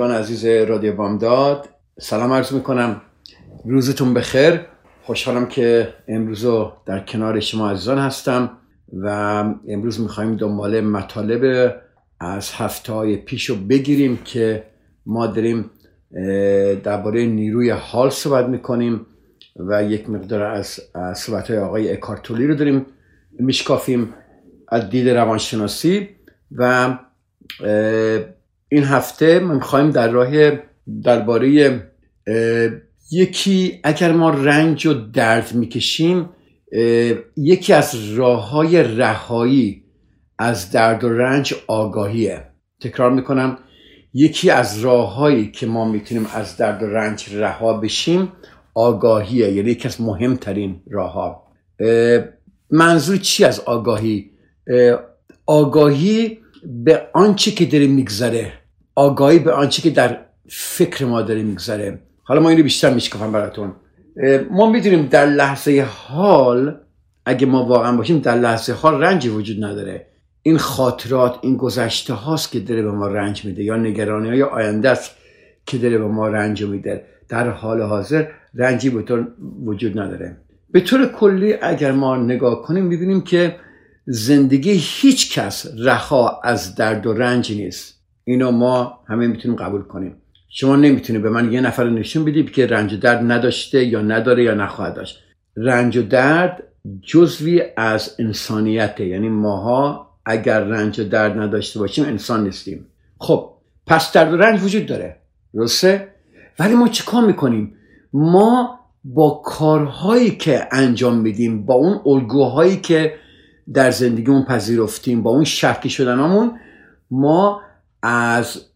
شنوندگان عزیز رادیو بامداد سلام عرض می‌کنم. روزتون بخیر. خوشحالم که امروز در کنار شما عزیزان هستم و امروز می‌خوایم دنبال مطالب از هفته های پیش رو بگیریم که ما داریم درباره نیروی حال صحبت می‌کنیم و یک مقدار از صحبت های آقای اکارتولی رو داریم میشکافیم از دید روانشناسی و این هفته ما می‌خوایم در راه درباره یکی اگر ما رنج و درد می‌کشیم یکی از راه های رهایی از درد و رنج آگاهیه. تکرار می‌کنم یکی از راههایی که ما می‌تونیم از درد و رنج رها بشیم آگاهیه یعنی یکی از مهمترین راه ها منظور چی از آگاهی؟ آگاهی به آنچه که داره میگذره. آگاهی به آنچه که در فکر ما داره میگذره. حالا ما اینو بیشتر میشکافم براتون. ما می‌دونیم در لحظه حال اگه ما واقعا باشیم در لحظه حال رنجی وجود نداره. این خاطرات این گذشته هاست که داره به ما رنج میده یا نگرانی های آینده است که داره به ما رنج میده. در حال حاضر رنجی به طور وجود نداره. به طور کلی اگر ما نگاه کنیم می‌بینیم که زندگی هیچ کس رها از درد و رنج نیست. اینو ما همه می‌تونیم قبول کنیم. شما نمی‌تونی به من یه نفر نشون بدید که رنج و درد نداشته یا نداره یا نخواهد داشت. رنج و درد جزوی از انسانیته. یعنی ماها اگر رنج و درد نداشته باشیم انسان نیستیم. خب پس درد و رنج وجود داره. درسته؟ ولی ما چیکار می‌کنیم؟ ما با کارهایی که انجام میدیم با اون الگوهایی که در زندگیمون پذیرفتیم با اون شرکی شدنامون ما از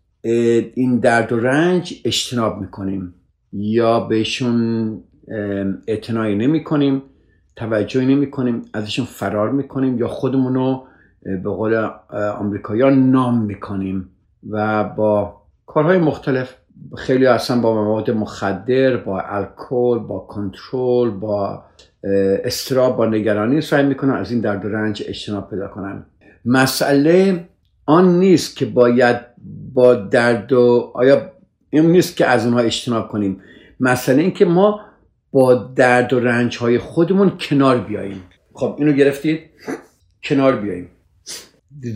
این درد و رنج اجتناب می‌کنیم. یا بهشون اعتنایی نمی کنیم توجهی نمی کنیم ازشون فرار می‌کنیم یا خودمون رو به قول آمریکایی نام می‌کنیم. و با کارهای مختلف خیلی اصلا با مواد مخدر با الکل با کنترل با استراب با نگرانی سعی می‌کنن از این درد و رنج اجتناب پیدا کنن. مسئله آن نیست که باید با درد و آیا این نیست که از اونها اجتناب کنیم. مثلا اینکه ما با درد و رنج های خودمون کنار بیاییم. خب اینو گرفتید؟ کنار بیاییم.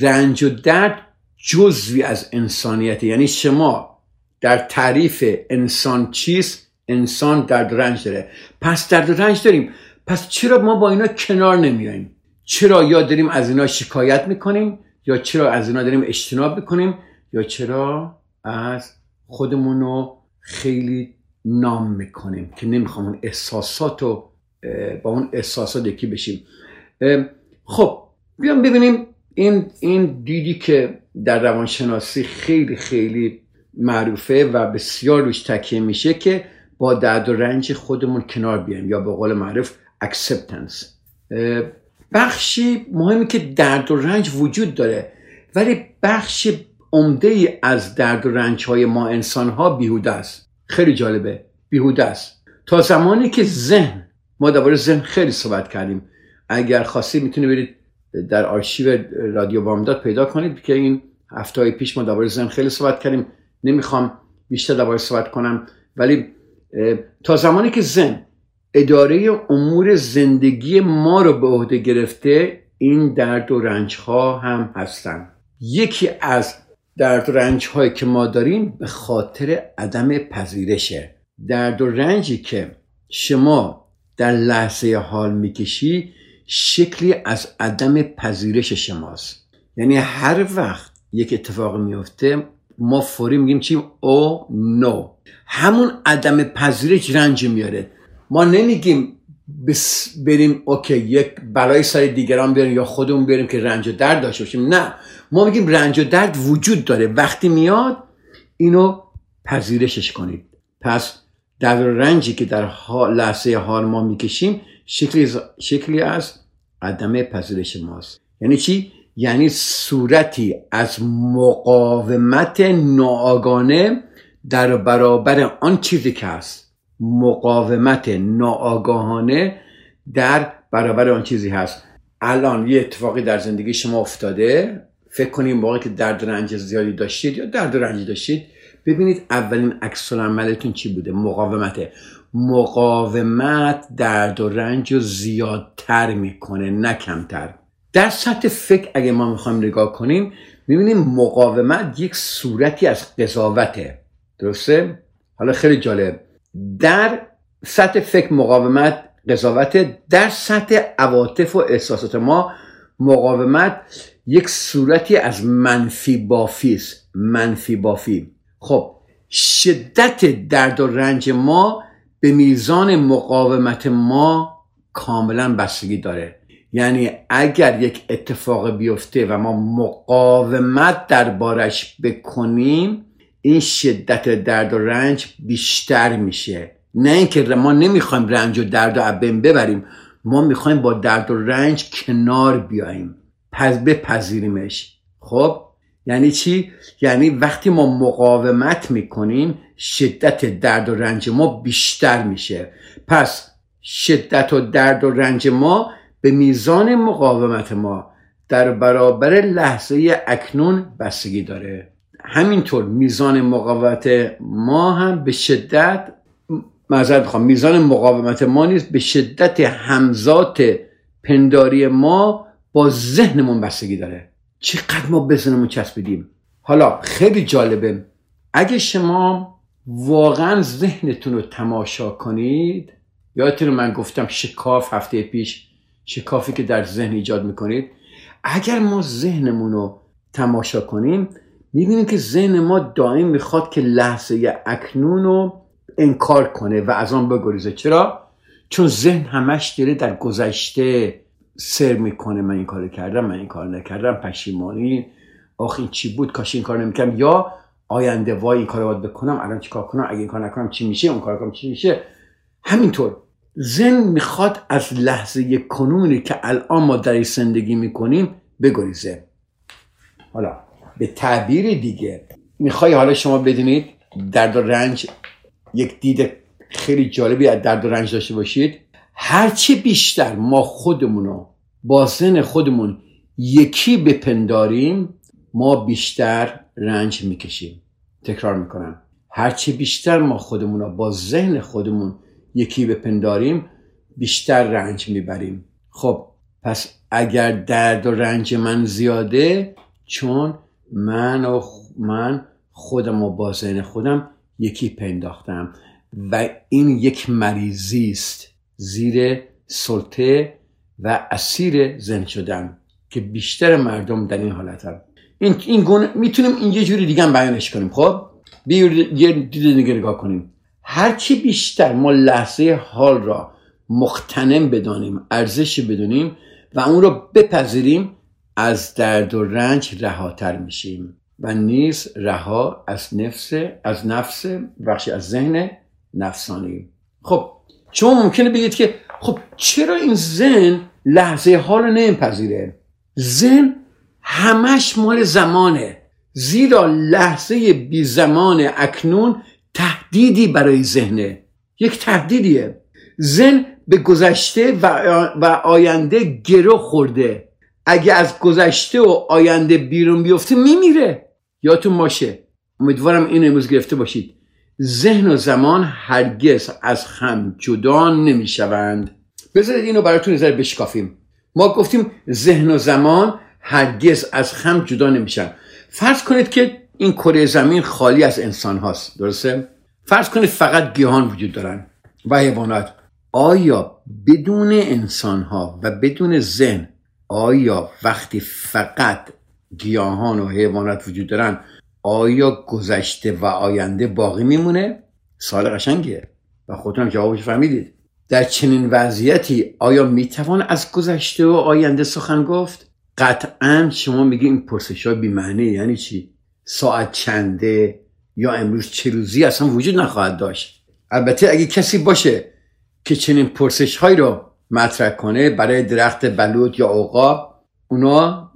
رنج و درد جزوی از انسانیت یعنی شما در تعریف انسان چیست؟ انسان درد و رنج داره. پس درد و رنج داریم. پس چرا ما با اینا کنار نمیاییم؟ چرا یا داریم از اینا شکایت می‌کنیم؟ یا چرا از اینا داریم اجتناب می‌کنیم یا چرا از خودمون رو خیلی نام می‌کنیم که نمی‌خوام اون احساسات رو با اون احساسات یکی بشیم. خب بیام ببینیم این, این دیدی که در روانشناسی خیلی خیلی معروفه و بسیار روش تکیه میشه که با درد و رنج خودمون کنار بیایم یا به قول معروف acceptance. بخشی مهمی که درد و رنج وجود داره ولی بخش عمده ای از درد و رنج های ما انسان ها بیهوده است. خیلی جالبه بیهوده است. تا زمانی که ذهن ما درباره ذهن خیلی صحبت کردیم. اگر خواستید می‌تونید برید در آرشیو رادیو بامداد پیدا کنید که این هفته های پیش ما درباره ذهن خیلی صحبت کردیم. نمی‌خوام بیشتر درباره صحبت کنم ولی تا زمانی که ذهن اداره امور زندگی ما رو به عهده گرفته این درد و رنج ها هم هستن. یکی از درد و رنج هایی که ما داریم به خاطر عدم پذیرشه. درد و رنجی که شما در لحظه حال می‌کشی شکلی از عدم پذیرش شماست. یعنی هر وقت یک اتفاق میفته ما فوری میگیم چی؟ او نو. همون عدم پذیرش رنج میاره. ما نمیگیم بس بریم اوکی یک بلای سر دیگران بیاریم یا خودمون بریم که رنج و درد داشته باشیم. نه. ما میگیم رنج و درد وجود داره. وقتی میاد اینو پذیرشش کنید. پس در رنجی که در لحظه حال ما می‌کشیم شکلی, شکلی از عدم پذیرش ماست. یعنی چی؟ یعنی صورتی از مقاومت ناآگانه در برابر آن چیزی که هست. مقاومت ناآگاهانه در برابر آن چیزی هست. الان یه اتفاقی در زندگی شما افتاده. فکر کنیم موقعی که درد و رنج زیادی داشتید یا درد و رنج داشتید ببینید اولین عکس عملتون چی بوده؟ مقاومته. مقاومت درد و رنج رو زیادتر می‌کنه نه کمتر. در سطح فکر اگه ما می‌خوایم نگاه کنیم می‌بینیم مقاومت یک صورتی از قضاوته. درسته؟ حالا خیلی جالب. در سطح فکر مقاومت قضاوت در سطح عواطف و احساسات ما مقاومت یک صورتی از منفی بافی است. منفی بافی. خب شدت درد و رنج ما به میزان مقاومت ما کاملا بستگی داره. یعنی اگر یک اتفاق بیفته و ما مقاومت دربارش بکنیم این شدت درد و رنج بیشتر میشه. نه اینکه ما نمی‌خوایم رنج و درد و عبم ببریم ما می‌خوایم با درد و رنج کنار بیاییم. پس بپذیریمش. خب؟ یعنی چی؟ یعنی وقتی ما مقاومت می‌کنیم شدت درد و رنج ما بیشتر میشه. پس شدت و درد و رنج ما به میزان مقاومت ما در برابر لحظه اکنون بستگی داره. همینطور میزان مقاومت ما هم به شدت معذرت بخوام میزان مقاومت ما نیست به شدت همزات پنداری ما با ذهنمون بستگی داره. چقدر ما بزنمون چسبیدیم. حالا خیلی جالبه. اگه شما واقعا ذهنتون رو تماشا کنید یادتون من گفتم شکاف هفته پیش شکافی که در ذهن ایجاد می‌کنید. اگر ما ذهنمون رو تماشا کنیم می‌بینیم که ذهن ما دائم می‌خواد که لحظه اکنون رو انکار کنه و از آن بگریزه. چرا؟ چون ذهن همش داره در گذشته سر می‌کنه من این کار کردم من این کار نکردم پشیمانی آخ این چی بود کاش این کار نمی‌کردم. یا آینده وای این کار باید بکنم الان چیکار کنم اگه این کار نکنم چی میشه اون کار کنم چی میشه. همینطور. زن می‌خواد از لحظه کنونی که الان ما در زندگی می‌کنیم بگریزه. حالا به تعبیر دیگه. می‌خوای حالا شما بدونید درد و رنج یک دید خیلی جالبی از درد و رنج داشته باشید. هرچی بیشتر ما خودمون رو با زن خودمون یکی بپنداریم ما بیشتر رنج می‌کشیم. تکرار می‌کنم. هرچی بیشتر ما خودمون رو با ذهن خودمون یکی بپنداریم بیشتر رنج می‌بریم. خب پس اگر درد و رنج من زیاده چون من و من خودم و با ذهن خودم یکی پنداختم و این یک مریضی است. زیر سلطه و اسیر زن شدن که بیشتر مردم در این حالت هم. این, این گونه می‌تونیم این یه جوری دیگه هم بیانش کنیم خب؟ یه دید دیگه نگاه کنیم. هرچی بیشتر ما لحظه حال را مختنم بدانیم ارزش بدونیم و اون رو بپذیریم از درد و رنج رهاتر میشیم و نیز رها از نفس از نفس بخشی از ذهن نفسانی. خب شما ممکنه بگید که خب چرا این زن لحظه حال رو نمیپذیره؟ زن همش مال زمانه زیرا لحظه بی زمان اکنون تهدیدی برای ذهنه. یک تهدیدیه. زن به گذشته و آینده گرو خورده. اگه از گذشته و آینده بیرون بیفته میمیره. یادتون باشه امیدوارم این امروز گرفته باشید. ذهن و زمان هرگز از هم جدا نمی‌شوند. بذارید اینو براتون نظر بشکافیم. ما گفتیم ذهن و زمان هرگز از هم جدا نمیشن. فرض کنید که این کره زمین خالی از انسان هاست. درسته؟ فرض کنید فقط گیاهان وجود دارن و حیوانات. آیا بدون انسان ها و بدون ذهن آیا وقتی فقط گیاهان و حیوانات وجود دارن آیا گذشته و آینده باقی میمونه؟ سال قشنگیه. و خودتون جوابش فهمیدید. در چنین وضعیتی آیا می‌توان از گذشته و آینده سخن گفت؟ قطعا شما میگی این پرسش های بیمعنی یعنی چی؟ ساعت چنده یا امروز چه روزی اصلا وجود نخواهد داشت؟ البته اگه کسی باشه که چنین پرسش هایی رو مطرح کنه برای درخت بلوط یا عقاب. اونا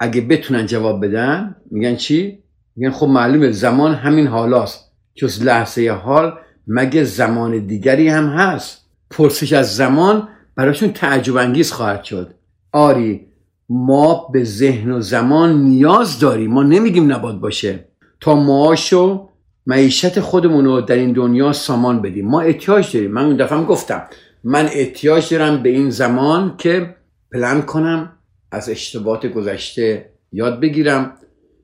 اگه بتونن جواب بدن میگن چی؟ میگن خب معلومه زمان همین حالاست. جز لحظه حال مگه زمان دیگری هم هست؟ پرسش از زمان براشون تعجب انگیز خواهد شد. آری ما به ذهن و زمان نیاز داریم. ما نمیگیم نباد باشه. تا معاش و معیشت خودمون رو در این دنیا سامان بدیم. ما احتیاج داریم. من اون دفعه گفتم. من احتیاج دارم به این زمان که پلن کنم از اشتباهات گذشته یاد بگیرم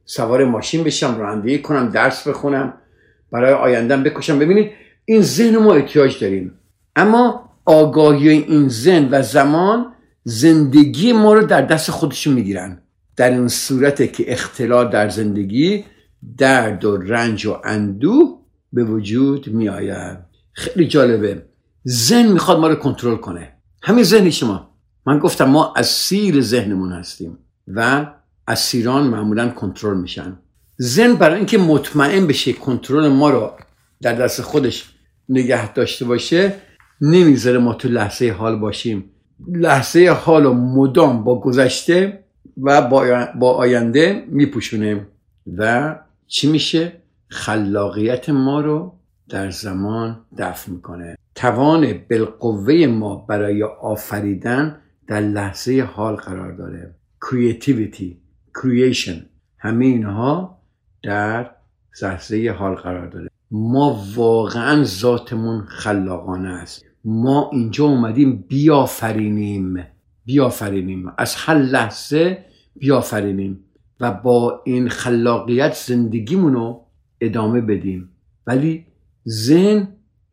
سوار ماشین بشم رانندگی کنم درس بخونم برای آیندم بکشم. ببینید این ذهن ما احتیاج داریم. اما آگاهی این ذهن و زمان زندگی ما رو در دست خودشون می‌گیرن. در این صورت که اختلال در زندگی درد و رنج و اندوه به وجود می آید خیلی جالبه. ذهن می‌خواد ما رو کنترل کنه. همین ذهن شما من گفتم ما از سیر ذهنمون هستیم و اسیران معمولا کنترل میشن. ذهن برای اینکه مطمئن بشه کنترل ما رو در دست خودش نگه داشته باشه نمی‌ذاره ما تو لحظه حال باشیم. لحظه حال و مدام با گذشته و با آینده میپوشونه و چی میشه؟ خلاقیت ما رو در زمان دفع می‌کنه. توان بالقوه ما برای آفریدن در لحظه حال قرار داره. Creativity creation. همه اینها در لحظه حال قرار داره. ما واقعا ذاتمون خلاقانه است. ما اینجا اومدیم بیافرینیم. بیافرینیم. از هر لحظه بیافرینیم و با این خلاقیت زندگیمون رو ادامه بدیم. ولی ذهن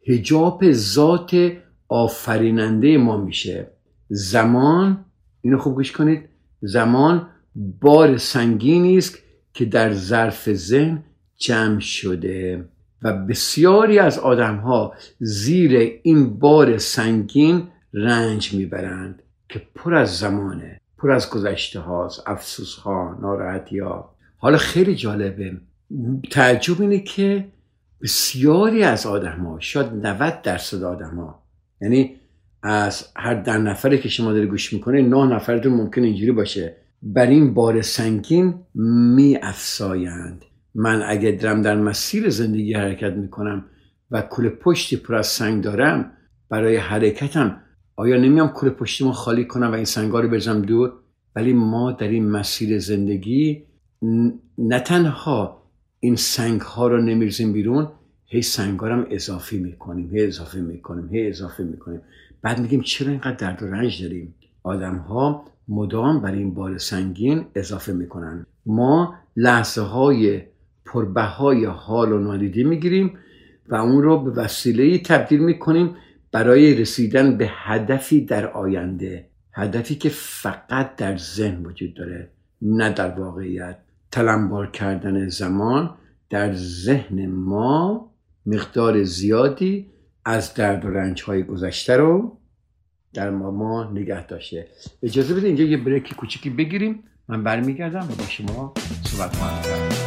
هجاب ذات آفریننده ما میشه. زمان اینو خوب گوش کنید. زمان بار سنگینی است که در ظرف ذهن جمع شده و بسیاری از آدم ها زیر این بار سنگین رنج می‌برند که پر از زمانه پر از گذشته هاست افسوس ها ناراحتی ها حالا خیلی جالبه. تعجب اینه که بسیاری از آدم ها شاید 90 درصد آدم ها یعنی از هر ده نفره که شما داری گوش می‌کنه نه نفرتون ممکن اینجوری باشه. بر این بار سنگین می افسایند من اگه درم در مسیر زندگی حرکت می‌کنم و کل پشتی پر از سنگ دارم برای حرکتم آیا نمیام کل پشتیمو خالی کنم و این سنگا رو بزنم دور؟ ولی ما در این مسیر زندگی نه تنها این سنگ ها رو نمیرزیم بیرون هی سنگ هم اضافی می‌کنیم هی اضافه می‌کنیم هی اضافه می‌کنیم. بعد میگیم چرا اینقدر درد و رنج داریم؟ آدم ها مدام بر این بار سنگین اضافه می‌کنن. ما لحظه های پربهای حال و نادیده می‌گیریم و اون رو به وسیله تبدیل می‌کنیم برای رسیدن به هدفی در آینده. هدفی که فقط در ذهن وجود داره نه در واقعیت. تلمبار کردن زمان در ذهن ما مقدار زیادی از درد و رنج های گذشته رو در ما, ما نگه داشته. اجازه بده اینجا یه بریک کوچیکی بگیریم. من برمیگردم و با شما صحبت خواهم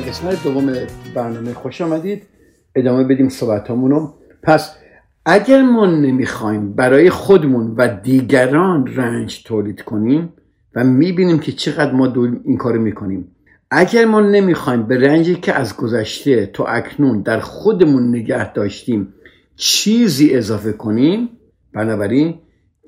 قسمت دوم برنامه خوش آمدید. ادامه بدیم صحبت رو پس اگر ما نمی‌خوایم برای خودمون و دیگران رنج تولید کنیم و می‌بینیم که چقدر ما این کارو می‌کنیم اگر ما نمی‌خوایم به رنجی که از گذشته تا اکنون در خودمون نگه داشتیم چیزی اضافه کنیم بنابراین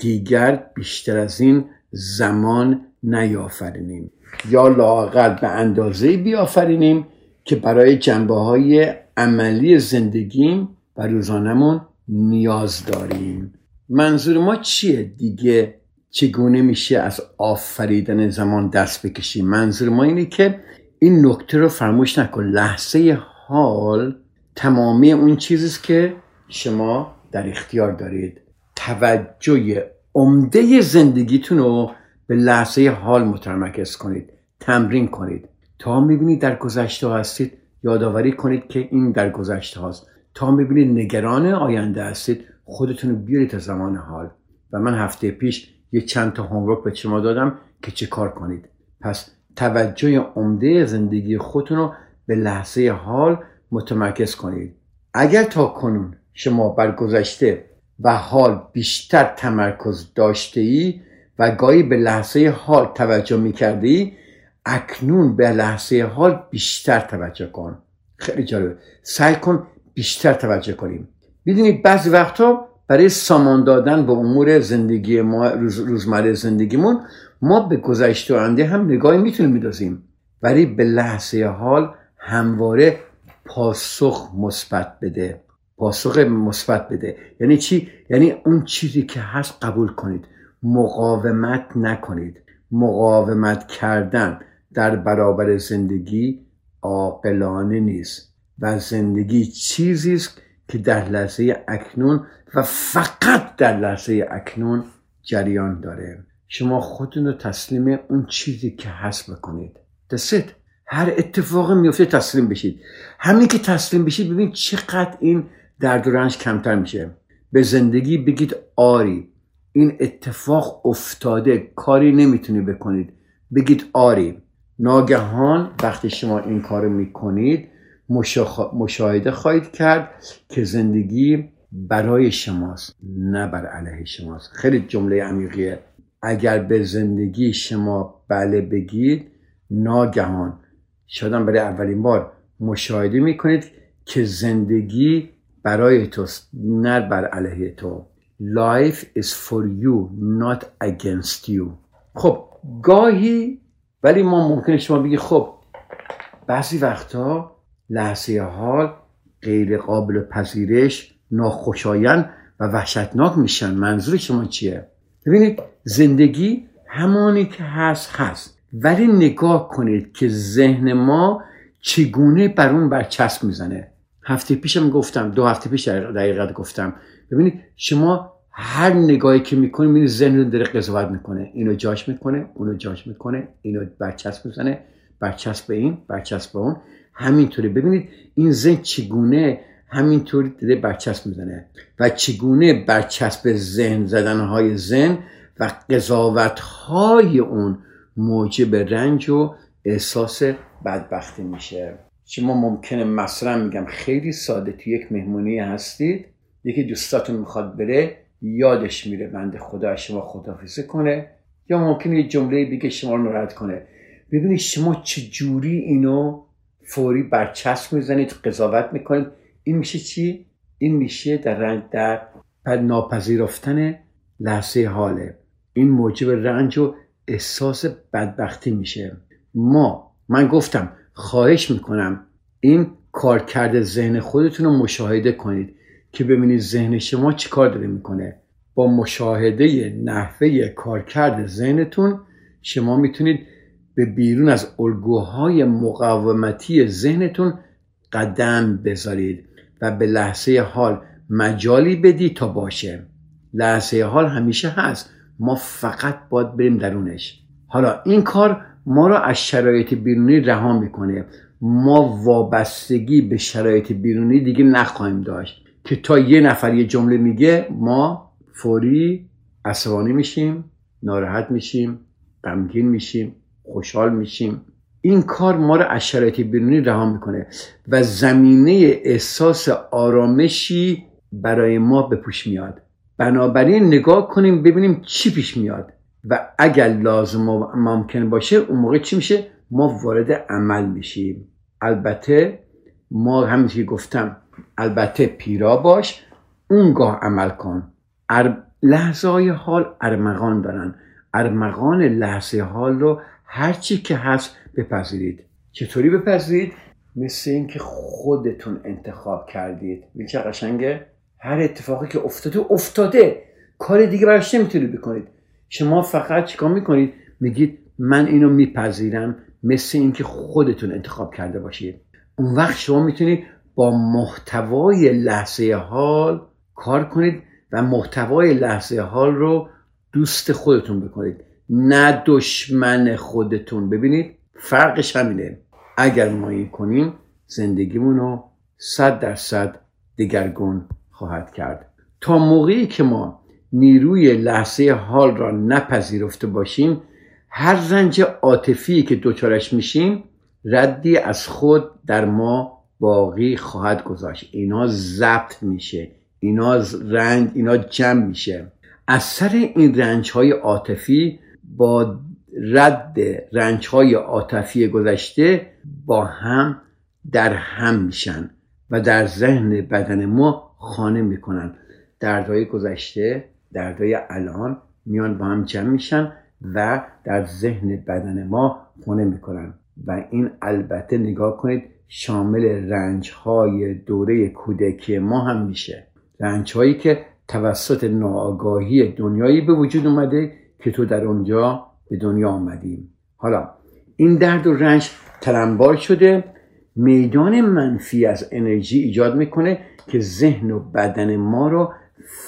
دیگر بیشتر از این زمان نیافرینیم. یا لاقل به اندازه بیافرینیم که برای جنبه های عملی زندگیم و روزانمون نیاز داریم. منظور ما چیه دیگه؟ چگونه میشه از آفریدن زمان دست بکشیم؟ منظور ما اینه که این نکته رو فراموش نکن. لحظه حال تمامی اون چیزیست که شما در اختیار دارید. توجه عمده زندگیتون رو به لحظه حال متمرکز کنید تمرین کنید. تا می‌بینید در گذشته هستید یادآوری کنید که این در گذشته هاست. تا می‌بینید نگران آینده هستید خودتون رو بیارید تا زمان حال. و من هفته پیش یه چند تا هومورک به شما دادم که چه کار کنید. پس توجه عمده زندگی خودتون رو به لحظه حال متمرکز کنید. اگر تا کنون شما بر گذشته و حال بیشتر تمرکز داشته ای و گاهی به لحظه حال توجه می کرده ای اکنون به لحظه حال بیشتر توجه کن. خیلی جالبه. سعی کن بیشتر توجه کنیم. می‌دونید بعضی وقتا برای سامان دادن به امور زندگی ما روز روزمره زندگیمون ما به گذشته آینده هم نگاهی می‌تونیم میدازیم. ولی به لحظه حال همواره پاسخ مثبت بده. پاسخ مثبت بده. یعنی چی؟ یعنی اون چیزی که هست قبول کنید. مقاومت نکنید. مقاومت کردن در برابر زندگی عاقلانه نیست و زندگی چیزی است که در لحظه اکنون و فقط در لحظه اکنون جریان داره. شما خودتون رو تسلیم اون چیزی که هست بکنید. دست هر اتفاق میفته تسلیم بشید. همین که تسلیم بشید ببینید چقدر این درد و رنج کمتر میشه. به زندگی بگید آری. این اتفاق افتاده کاری نمی‌تونی بکنید. بگید آری ناگهان وقتی شما این کار می‌کنید مشاهده خواهید کرد که زندگی برای شماست نه بر علیه شماست. خیلی جمله عمیقیه. اگر به زندگی شما بله بگید ناگهان. شدن برای اولین بار مشاهده می‌کنید که زندگی برای توست نه بر علیه تو. Life is for you not against you. خب گاهی ولی ما ممکنه شما بگی خب بعضی وقتا لحظه حال غیر قابل پذیرش ناخوشایند و وحشتناک میشن. منظور شما چیه؟ ببینید زندگی همانی که هست هست. ولی نگاه کنید که ذهن ما چگونه بر اون برچسب می‌زنه. هفته پیشم گفتم دو هفته پیش دقیقت گفتم ببینید شما هر نگاهی که می‌کنی می‌بینی ذهن داره قضاوت می‌کنه. اینو جاش می‌کنه اونو جاش می‌کنه اینو برچسب می‌زنه برچسب به این برچسب به اون. همینطوری. ببینید این ذهن چگونه همینطوری داره برچسب می‌زنه و چگونه برچسب ذهن زدن های ذهن و قضاوت های اون موجب رنج و احساس بدبختی میشه. شما ممکنه مثلا میگم خیلی ساده تو یک مهمونی هستید. یکی دوستاتون می‌خواد بره یادش میره بنده خدا شما خدافزه کنه یا ممکنه یه جمله بگه شما رو ناراحت کنه. ببینید شما چه جوری اینو فوری برچسب می‌زنید قضاوت می‌کنید. این میشه چی؟ این میشه در رنج در ناپذیرفتن لحظه حاله. این موجب رنج و احساس بدبختی میشه. ما من گفتم خواهش می‌کنم این کارکرد ذهن خودتون رو مشاهده کنید. که ببینید ذهن شما چی کار داره می‌کنه. با مشاهده نحوه کارکرد ذهنتون شما می‌تونید به بیرون از الگوهای مقاومتی ذهنتون قدم بذارید و به لحظه حال مجالی بدید تا باشه. لحظه حال همیشه هست. ما فقط باید بریم درونش. حالا این کار ما را از شرایط بیرونی رها می‌کنه. ما وابستگی به شرایط بیرونی دیگه نخواهیم داشت. که تا یه نفر یه جمله میگه ما فوری عصبانی میشیم ناراحت میشیم غمگین میشیم خوشحال میشیم. این کار ما رو از شرایط بیرونی رها می‌کنه و زمینه احساس آرامشی برای ما به پوش میاد. بنابراین نگاه کنیم ببینیم چی پیش میاد و اگر لازم و ممکن باشه اون موقع چی میشه؟ ما وارد عمل میشیم. البته ما همینطور که گفتم البته پیرا باش اونگاه عمل کن. لحظه های حال ارمغان دارن. ارمغان لحظه حال رو هرچی که هست بپذیرید. چطوری بپذیرید؟ مثل اینکه خودتون انتخاب کردید. این چه قشنگه؟ هر اتفاقی که افتاده افتاده. کار دیگه براش نمی‌تونید بکنید. شما فقط چیکار می‌کنید؟ میگید من اینو میپذیرم. مثل اینکه خودتون انتخاب کرده باشید. اون وقت شما می‌تونید با محتوای لحظه حال کار کنید و محتوای لحظه حال رو دوست خودتون بکنید نه دشمن خودتون. ببینید فرقش همینه. اگر ما این کنیم زندگیمون رو صد درصد دگرگون خواهد کرد. تا موقعی که ما نیروی لحظه حال را نپذیرفته باشیم هر زنج عاطفی که دوچارش میشیم ردی از خود در ما باقی خواهد گذاشت. اینا ضبط میشه اینا رنج اینا جمع میشه. اثر این رنج های عاطفی با رد رنج های عاطفی گذشته با هم در هم میشن و در ذهن بدن ما خانه می‌کنن. دردهای گذشته دردهای الان میان با هم جمع میشن و در ذهن بدن ما خونه می‌کنن. و این البته نگاه کنید شامل رنج های دوره کودکی ما هم میشه. رنج هایی که توسط ناآگاهی دنیایی به وجود اومده که تو در اونجا به دنیا آمدیم. حالا این درد و رنج تلمبار شده میدان منفی از انرژی ایجاد می‌کنه که ذهن و بدن ما رو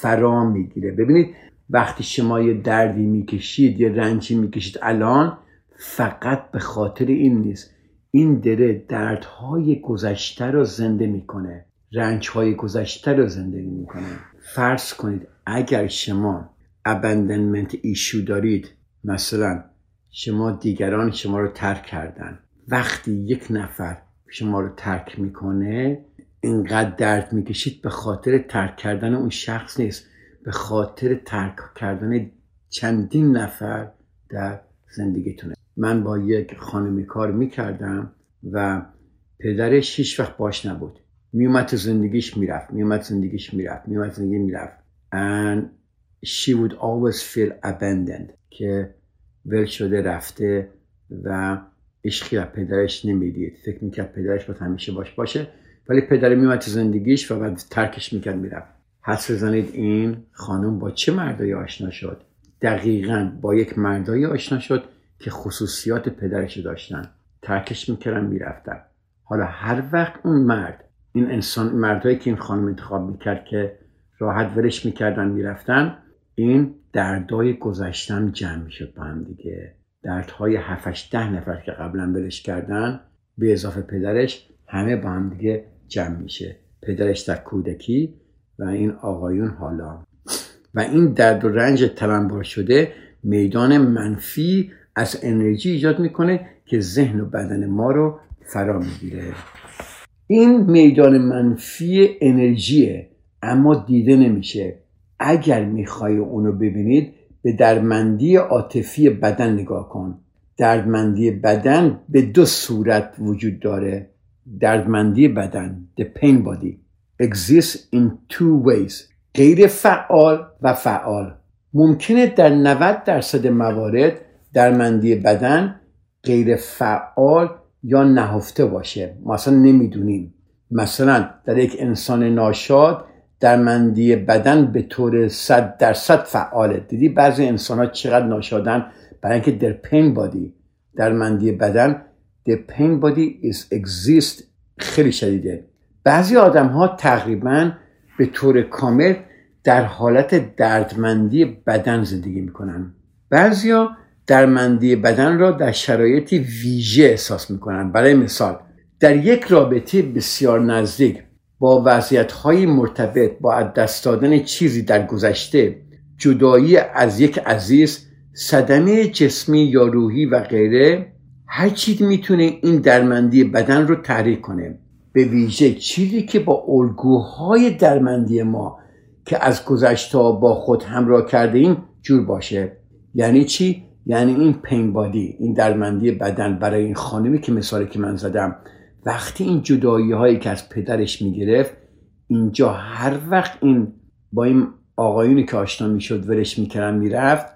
فرا می‌گیره. ببینید وقتی شما یه دردی می‌کشید یه رنجی می‌کشید الان فقط به خاطر این نیست. این دره دردهای گذشته رو زنده می‌کنه. رنجهای گذشته رو زندگی می‌کنه. فرض کنید اگر شما ابندنمنت ایشو دارید مثلا شما دیگران شما رو ترک کردن وقتی یک نفر شما رو ترک می‌کنه اینقدر درد می‌کشید به خاطر ترک کردن اون شخص نیست. به خاطر ترک کردن چندین نفر در زندگیتونه. من با یک خانمی کار می‌کردم و پدرش هیچ وقت باش نبود. میومد تو زندگیش می‌رفت میومد زندگیش می‌رفت میومد زندگی می‌رفت. And she would always feel abandoned که ول شده رفته و عشقی از پدرش نمی‌دید. فکر می‌کرد پدرش باید همیشه باش باشه. ولی پدر میومد تو زندگیش و بعد ترکش می‌کرد می‌رفت. حس بزنید این خانم با چه مردایی آشنا شد؟ دقیقا با یک مردایی آشنا شد. که خصوصیات پدرش داشتن. ترکش می‌کردن می‌رفتن. حالا هر وقت اون مرد این انسان مردایی که این خانم انتخاب می‌کرد که راحت ولش می‌کردن می‌رفتن این دردای گذشتن جمع می‌شد با هم دیگه. دردهای هفتش ده نفر که قبلا ولش کردن به اضافه پدرش همه با هم دیگه جمع میشه. پدرش در کودکی و این آقایون حالا. و این درد و رنج تلمبار شده میدان منفی از انرژی ایجاد می‌کنه که ذهن و بدن ما رو فرا می‌گیره. این میدان منفی انرژیه اما دیده نمیشه. اگر می‌خوای اونو ببینید به دردمندی عاطفی بدن نگاه کن. دردمندی بدن به دو صورت وجود داره. دردمندی بدن the pain body exists in two ways غیر فعال و فعال. ممکنه در 90 درصد موارد درمندی بدن غیر فعال یا نهفته باشه. ما اصلا نمی‌دونیم. مثلا در یک انسان ناشاد درمندی بدن به طور صد درصد فعاله. دیدی بعضی انسان ها چقدر ناشادن؟ برای اینکه در پین بادی درمندی بدن the pain body is exist خیلی شدیده. بعضی آدم ها تقریبا به طور کامل در حالت دردمندی بدن زندگی می‌کنن. بعضیا درمندی بدن را در شرایطی ویژه احساس می‌کنن. برای مثال در یک رابطه بسیار نزدیک با وضعیت های مرتبط با از دست دادن چیزی در گذشته جدایی از یک عزیز صدمه جسمی یا روحی و غیره هر چیزی می‌تونه این درمندی بدن رو تحریک کنه. به ویژه چیزی که با الگوهای درمندی ما که از گذشته با خود همراه کرده ایم جور باشه. یعنی چی؟ یعنی این پین بادی این درمندی بدن برای این خانمی که مثالی که من زدم وقتی این جدایی هایی که از پدرش می‌گرفت اینجا هر وقت این با این آقایونی که آشنا می‌شد ورش می‌کردن می‌رفت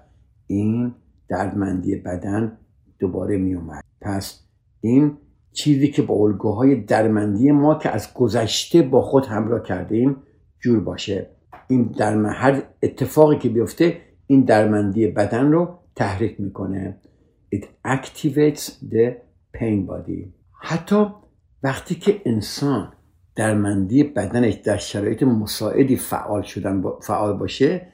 این دردمندی بدن دوباره میومد پس این چیزی که با الگوهای درمندی ما که از گذشته با خود همراه کردیم جور باشه. این در هر اتفاقی که بیفته این درمندی بدن رو تحریک می‌کنه. It activates the pain body. حتی وقتی که انسان درمندی بدنش در شرایط مساعدی فعال شدن فعال باشه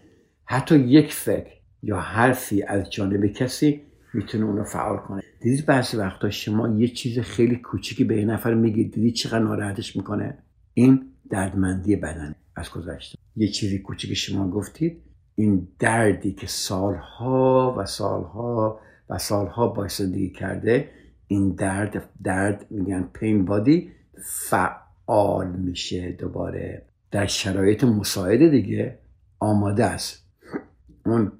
حتی یک فکر یا حرفی از جانب کسی می‌تونه اونو فعال کنه. دیدید بعضی وقتا شما یه چیز خیلی کوچیکی به یه نفر میگید دیدید چقدر ناراحتش می‌کنه؟ این دردمندی بدن از گذشته. یه چیزی کوچیکی شما گفتید این دردی که سالها و سالها و سالها بایستدگی کرده این درد درد میگن پین بادی فعال میشه دوباره. در شرایط مساعده دیگه آماده است. اون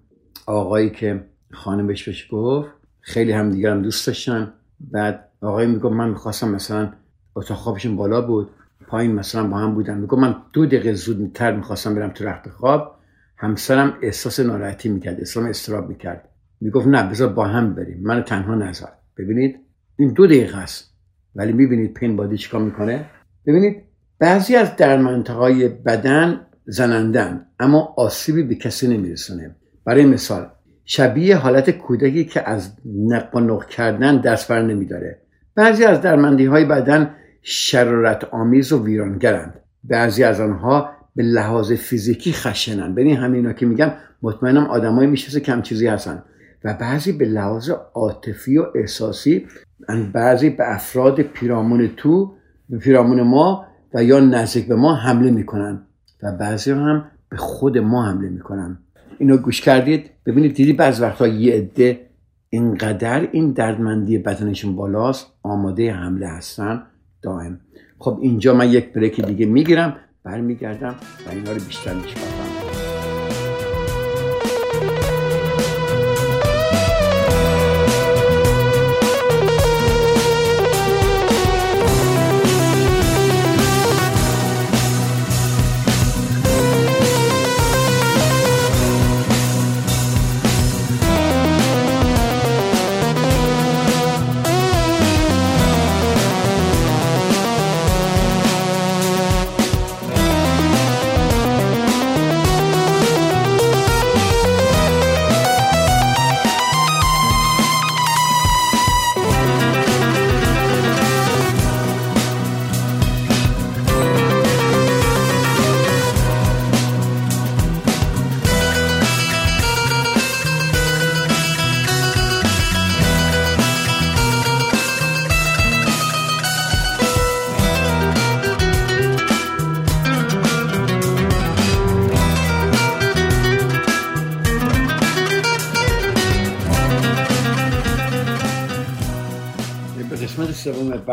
آقایی که خانمش بهش گفت خیلی هم دیگر هم دوست داشتن. بعد آقای می‌گفت من می‌خواستم مثلا اتاق خوابشون بالا بود. پایین مثلا با هم بودن. می‌گفت من دو دقیقه زودتر می‌خواستم برم تو رخت خواب. همسرم احساس ناراحتی می‌کرد اسلام استراب می‌کرد. می‌گفت نه بذار با هم بریم من تنها نذار. ببینید این دو دقیقه است. ولی می‌بینید پین بادی چیکار می‌کنه؟ ببینید بعضی از در های بدن زنندن اما آسیبی به کسی نمیرسونه. برای مثال شبیه حالت کودکی که از نق و نق کردن دست بر نمیداره. بعضی از درمندی های بدن شرارت آمیز و ویرانگرند. بعضی از آنها به لحاظ فیزیکی خشنن. ببین همینا که میگم مطمئنم آدمایی میشه کم چیزی هستن. و بعضی به لحاظ عاطفی و احساسی بعضی به افراد پیرامون تو پیرامون ما و یا نزدیک به ما حمله می‌کنن. و بعضی هم به خود ما حمله می‌کنن. اینو گوش کردید؟ ببینید دیدی بعض وقتا یه عده اینقدر این دردمندی بدنشون بالاست آماده حمله هستن؟ دائم. خب اینجا من یک بریک دیگه می‌گیرم. برمیگردم و اینا رو بیشتر می‌شناسم.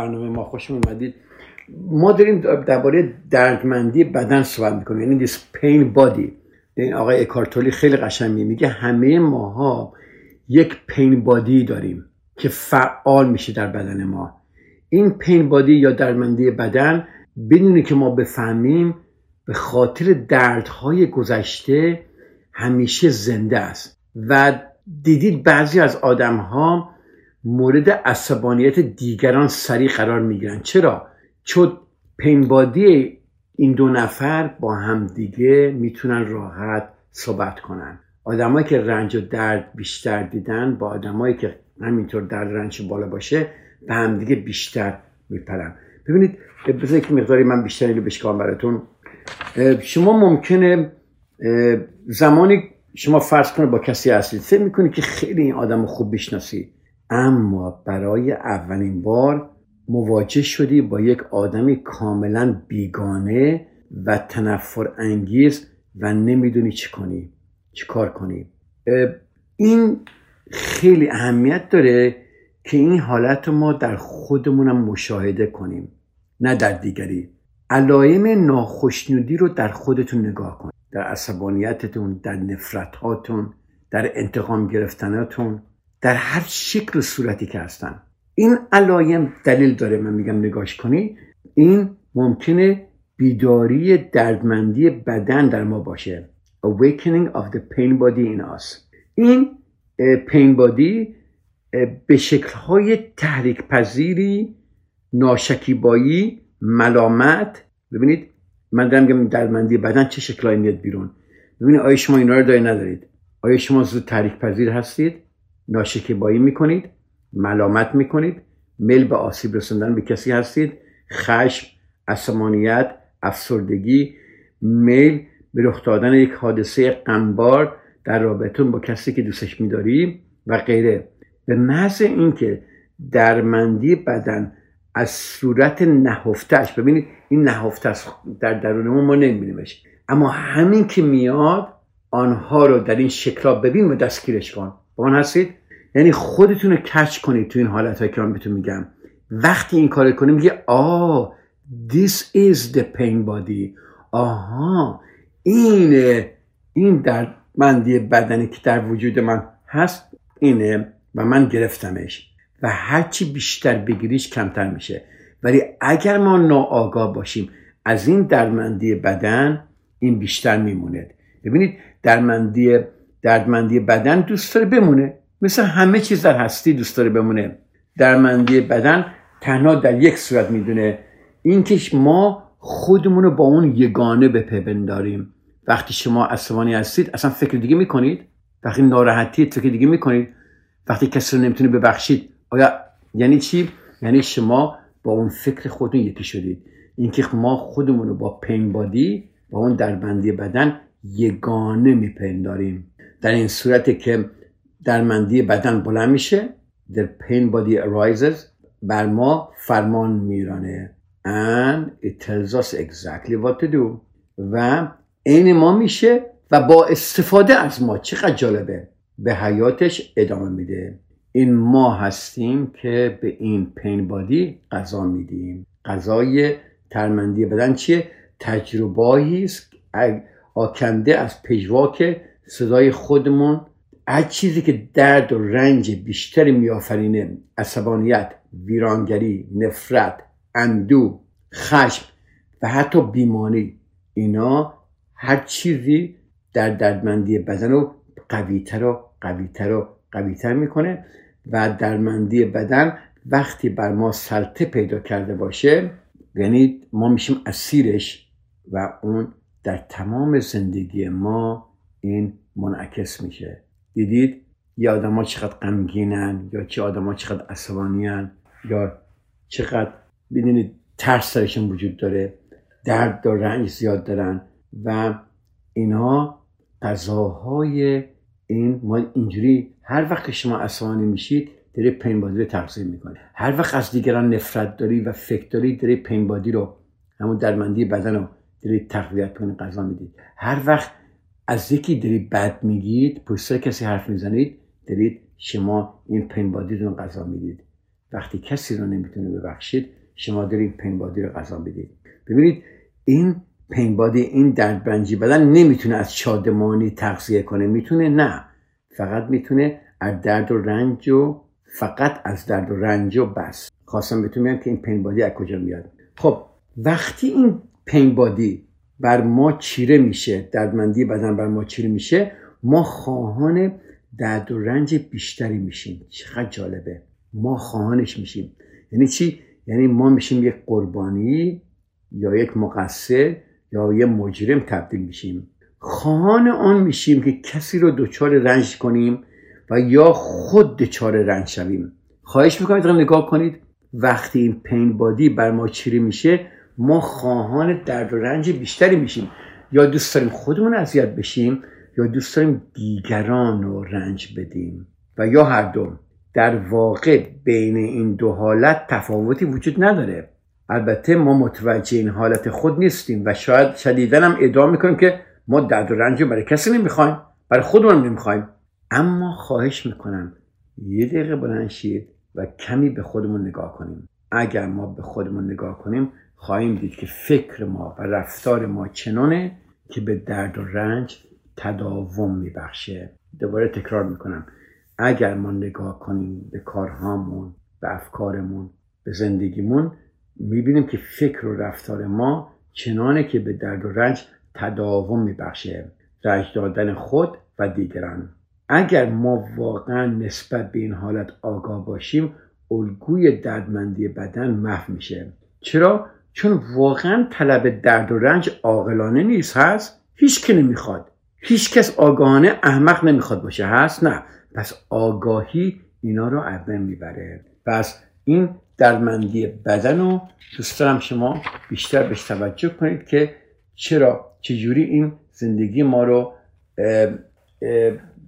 برنامه ما خوش اومدید. ما داریم درباره دردمندی بدن صحبت می‌کنیم. یعنی this pain body. این آقای اکارتولی خیلی قشنگی میگه همه ماها یک پین بادی داریم که فعال میشه در بدن ما. این پین بادی یا دردمندی بدن بدونی که ما بفهمیم به خاطر دردهای گذشته همیشه زنده است. و دیدید بعضی از آدم ها مورد عصبانیت دیگران سریع قرار می‌گیرن. چرا؟ چون پینبادی این دو نفر با همدیگه می‌تونن راحت صحبت کنن. آدمایی که رنج و درد بیشتر دیدن با آدمایی که همینطور در رنج بالا باشه به همدیگه بیشتر میپرن. ببینید بذارید که مقداری من بیشتر اینو بشکام براتون. شما ممکنه زمانی شما فرض کنه با کسی هستید. فکر می‌کنید که خیلی این آدم خوب بشناسی اما برای اولین بار مواجه شدی با یک آدمی کاملا بیگانه و تنفر انگیز و نمی‌دونی چی کنی چی کار کنی. این خیلی اهمیت داره که این حالت ما در خودمونم مشاهده کنیم نه در دیگری. علایم ناخشنودی رو در خودتون نگاه کنید در عصبانیتتون در نفرتهاتون در انتقام گرفتناتون. در هر شکل و صورتی که هستن. این علایم دلیل داره من میگم نگاش کنی. این ممکنه بیداری دردمندی بدن در ما باشه. Awakening of the pain body in us. این پین بادی به شکلهای تحریک پذیری ناشکیبایی ملامت. ببینید من دارم میگم درمندی بدن چه شکلهایی میاد بیرون. ببینید آیا شما اینا رو داری ندارید؟ آیا شما زود تحریک پذیر هستید؟ ناشکیبایی می‌کنید ملامت می‌کنید میل به آسیب رسوندن به کسی هستید خشم عصبانیت افسردگی میل به رخ دادن یک حادثه غمبار در رابطتون با کسی که دوستش میداری و غیره. به محض اینکه درمندی بدن از صورت نهفتش ببینید این نهفته در درونمون ما نمیبینیمش. اما همین که میاد آنها رو در این شکل ببین و دستگیرش کن. با من هستید؟ یعنی خودتون رو کچ کنید تو این حالت که من بهتون میگم. وقتی این کار کنید میگه آه this is the pain body. آها اینه. این در مندی بدنی که در وجود من هست اینه و من گرفتمش. و هرچی بیشتر بگیریش کمتر میشه. ولی اگر ما ناآگاه باشیم از این درمندی بدن این بیشتر میمونه. ببینید درمندی دردمندی بدن دوست داره بمونه. مثل همه چیز در هستی دوست داره بمونه. درمندی بدن تنها در یک صورت می‌دونه. اینکه ما خودمون رو با اون یگانه بپیونداریم وقتی شما عصبانی هستید اصلا فکر دیگه می‌کنید. وقتی ناراحتید فکر دیگه می‌کنید. وقتی کسی رو نمی‌تونه ببخشید آیا یعنی چی؟ یعنی شما با اون فکر خودتون یکی شدید. اینکه ما خودمون رو با پین بادی با اون دربندی بدن یگانه میپنداریم. در این صورت که درمندی بدن بلند میشه the pain body arises بر ما فرمان میرانه. And it tells us exactly what to do. و عین ما میشه و با استفاده از ما. چقدر جالبه. به حیاتش ادامه میده. این ما هستیم که به این پین بادی غذا میدیم. غذای ترمندی بدن چیه؟ تجربهایی است. آکنده از پژواک صدای خودمون هر چیزی که درد و رنج بیشتری میآفرینه عصبانیت ویرانگری نفرت اندو خشم و حتی بیماری اینا هر چیزی در دردمندی بدن رو قویتر و قویتر و قویتر می‌کنه و درمندی بدن وقتی بر ما سلطه پیدا کرده باشه یعنی ما میشیم اسیرش و اون در تمام زندگی ما این منعکس میشه. دیدید یا آدم ها چقدر غمگینن یا چه آدم ها چقدر عصبانیان یا چقدر ببینید ترس سرشون وجود داره درد و رنج زیاد دارن و اینها غذاهای این ما اینجوری هر وقت شما عصبانی میشید داره پین بادی رو تغذیه می‌کنه. هر وقت از دیگران نفرت داری و فکر داری داره پین بادی رو همون درمندی بدن رو داری تقویت کنه غذا می‌دید هر وقت از یکی داری بد میگید پشت کسی حرف می‌زنید دارید شما این پین بادی رو غذا می‌دید. وقتی کسی رو نمی‌تونه ببخشید شما دارید پین بادی رو غذا می‌دید. ببینید این پین بادی این دردبنجی بدن نمی‌تونه از شادمانی تغذیه کنه. می‌تونه نه. فقط می‌تونه از درد و رنج و فقط از درد و رنج و بس. خواستم بهتون میگم که این پین بادی از کجا میاد. خب وقتی این پین بادی بر ما چیره میشه دردمندی بدن بر ما چیره میشه ما خواهان درد و رنج بیشتری میشیم. چقدر جالبه. ما خواهانش میشیم. یعنی چی؟ یعنی ما میشیم یک قربانی یا یک مقصر یا یه مجرم تبدیل میشیم. خواهان آن میشیم که کسی رو دچار رنج کنیم و یا خود دچار رنج شویم. خواهش می‌کنید نگاه کنید. وقتی این پین بادی بر ما چیره میشه ما خواهان درد و رنج بیشتری میشیم. یا دوست داریم خودمون اذیت بشیم یا دوست داریم دیگران رو رنج بدیم. و یا هر دو در واقع بین این دو حالت تفاوتی وجود نداره. البته ما متوجه این حالت خود نیستیم و شاید شدیدن هم ادعا می‌کنیم که ما درد و رنج برای کسی نمی‌خوایم برای خودمون نمی‌خوایم. اما خواهش می‌کنم یه دقیقه بلند شید و کمی به خودمون نگاه کنیم. اگر ما به خودمون نگاه کنیم خواهیم دید که فکر ما و رفتار ما چنانه که به درد و رنج تداوم میبخشه. دوباره تکرار می‌کنم. اگر ما نگاه کنیم به کارهامون به افکارمون به زندگیمون می‌بینیم که فکر و رفتار ما چنانه که به درد و رنج تداوم میبخشه. رنج دادن خود و دیگران. اگر ما واقعا نسبت به این حالت آگاه باشیم الگوی دردمندی بدن محو میشه. چرا؟ چون واقعا طلب درد و رنج عاقلانه نیست هست؟ هیچ که نمی‌خواد. هیچ کس آگاهانه احمق نمی‌خواد باشه هست؟ نه. پس آگاهی اینا رو اول می‌بره. پس این دردمندی بدن رو دوست دارم شما بیشتر بهش توجه کنید که چرا چجوری این زندگی ما رو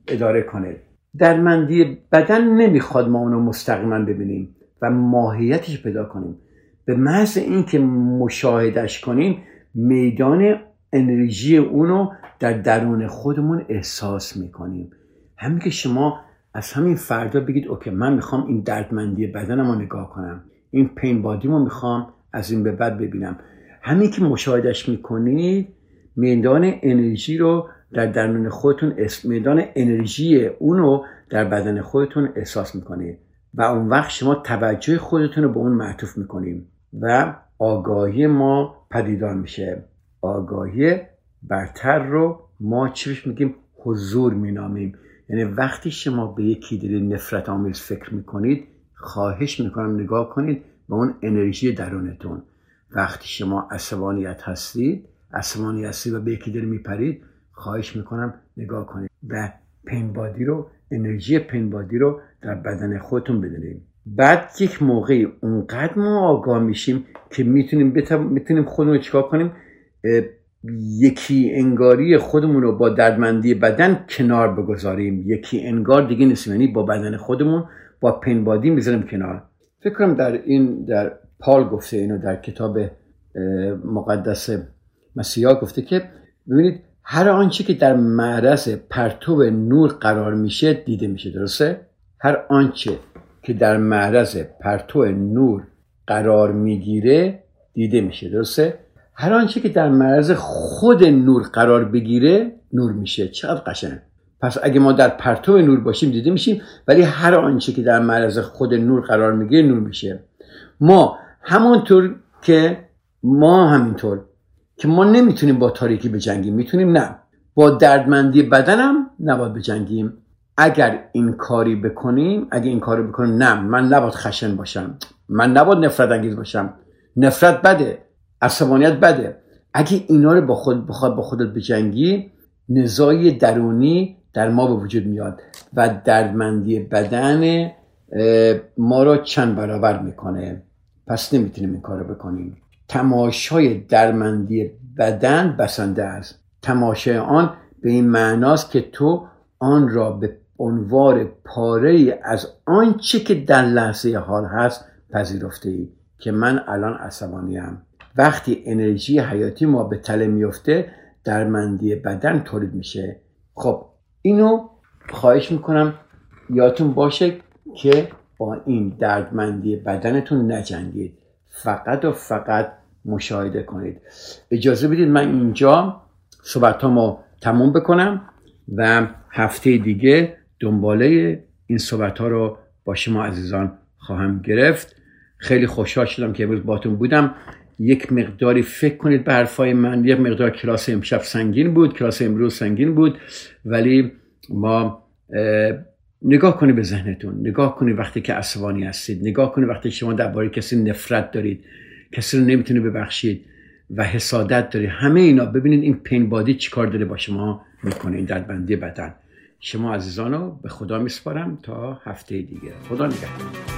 اداره کنه. درمندی بدن نمی‌خواد ما اونو مستقیما ببینیم و ماهیتش پیدا کنیم. به محض اینکه مشاهدش کنیم میدان انرژی اونو در درون خودمون احساس می‌کنیم. همین که شما از همین فردا بگید اوکی من می‌خوام این دردمندی بدنم رو نگاه کنم. این پین بادیمو می‌خوام از این به بعد ببینم. همین که مشاهدش می‌کنید میدان انرژی رو در درون خودتون میدان انرژی اونو در بدن خودتون احساس می‌کنید. و اون وقت شما توجه خودتون رو به اون معطوف می‌کنیم و آگاهی ما پدیدار میشه. آگاهی برتر رو ما چیش میگیم؟ حضور مینامیم. یعنی وقتی شما به یکی دارید نفرت آمیز فکر می‌کنید خواهش می‌کنم نگاه کنید به اون انرژی درونتون. وقتی شما عصبانیت هستید عصبانی هستید و به یکی دارید میپرید خواهش می‌کنم نگاه کنید و پینبادی رو انرژی پینبادی رو در بدن خودتون بدونید. بعد یک موقعی اونقدر ما آگاه میشیم که می‌تونیم می‌تونیم خودمون چیکار کنیم؟ یکی انگاری خودمون رو با دردمندی بدن کنار بگذاریم. یکی انگار دیگه نیستیم یعنی با بدن خودمون با پنبادی می‌ذاریم کنار. فکر کنم در این در پال گفته اینو در کتاب مقدس مسیحا گفته که ببینید هر آنچه که در معرض پرتو نور قرار میشه دیده میشه. درسته؟ هر آنچه که در معرض پرتو نور قرار می‌گیره دیده میشه درسته؟ هر آنچه که در معرض خود نور قرار بگیره نور میشه. چقدر قشنگ. پس اگه ما در پرتو نور باشیم دیده میشیم ولی هر آنچه که در معرض خود نور قرار می‌گیره نور میشه. ما همانطور که ما همینطور که ما نمی‌تونیم با تاریکی بجنگیم می‌تونیم نه. با دردمندی بدنم نباید بجنگیم. اگر این کاری بکنیم اگر این کاری بکنیم نه من نباید خشن باشم. من نباید نفرت انگیز باشم. نفرت بده عصبانیت بده. اگه اینا رو با خود بخواد با خودت بجنگی نزاعی درونی در ما به وجود میاد و دردمندی بدن ما رو چند برابر می‌کنه. پس نمی‌تونیم این کار رو بکنیم. تماشای درمندی بدن بسنده است. تماشای آن به این معناست که تو آن را به عنوار پاره از آنچه که در لحظه حال هست پذیرفته ای که من الان عصبانیم. وقتی انرژی حیاتی ما به تله میفته درمندی بدن تولید میشه. خب اینو خواهش می‌کنم یادتون باشه که با این دردمندی بدنتون نجنگید. فقط و فقط مشاهده کنید. اجازه بدید من اینجا صحبت ما تموم بکنم و هفته دیگه دنباله این صحبت ها رو با شما عزیزان خواهم گرفت. خیلی خوشحال شدم که امروز باتون بودم. یک مقداری فکر کنید به حرفای من. یک مقدار کلاس امشب سنگین بود کلاس امروز سنگین بود. ولی ما نگاه کنید به ذهنتون نگاه کنید وقتی که عصبانی هستید نگاه کنید وقتی شما درباره کسی نفرت دارید کسی رو نمی‌تونه ببخشید و حسادت دارید همه اینا ببینید این پین بادی چیکار داره با شما می‌کنه این دردبندی بدن. شما عزیزانو به خدا میسپارم تا هفته دیگه. خدا نگهدار.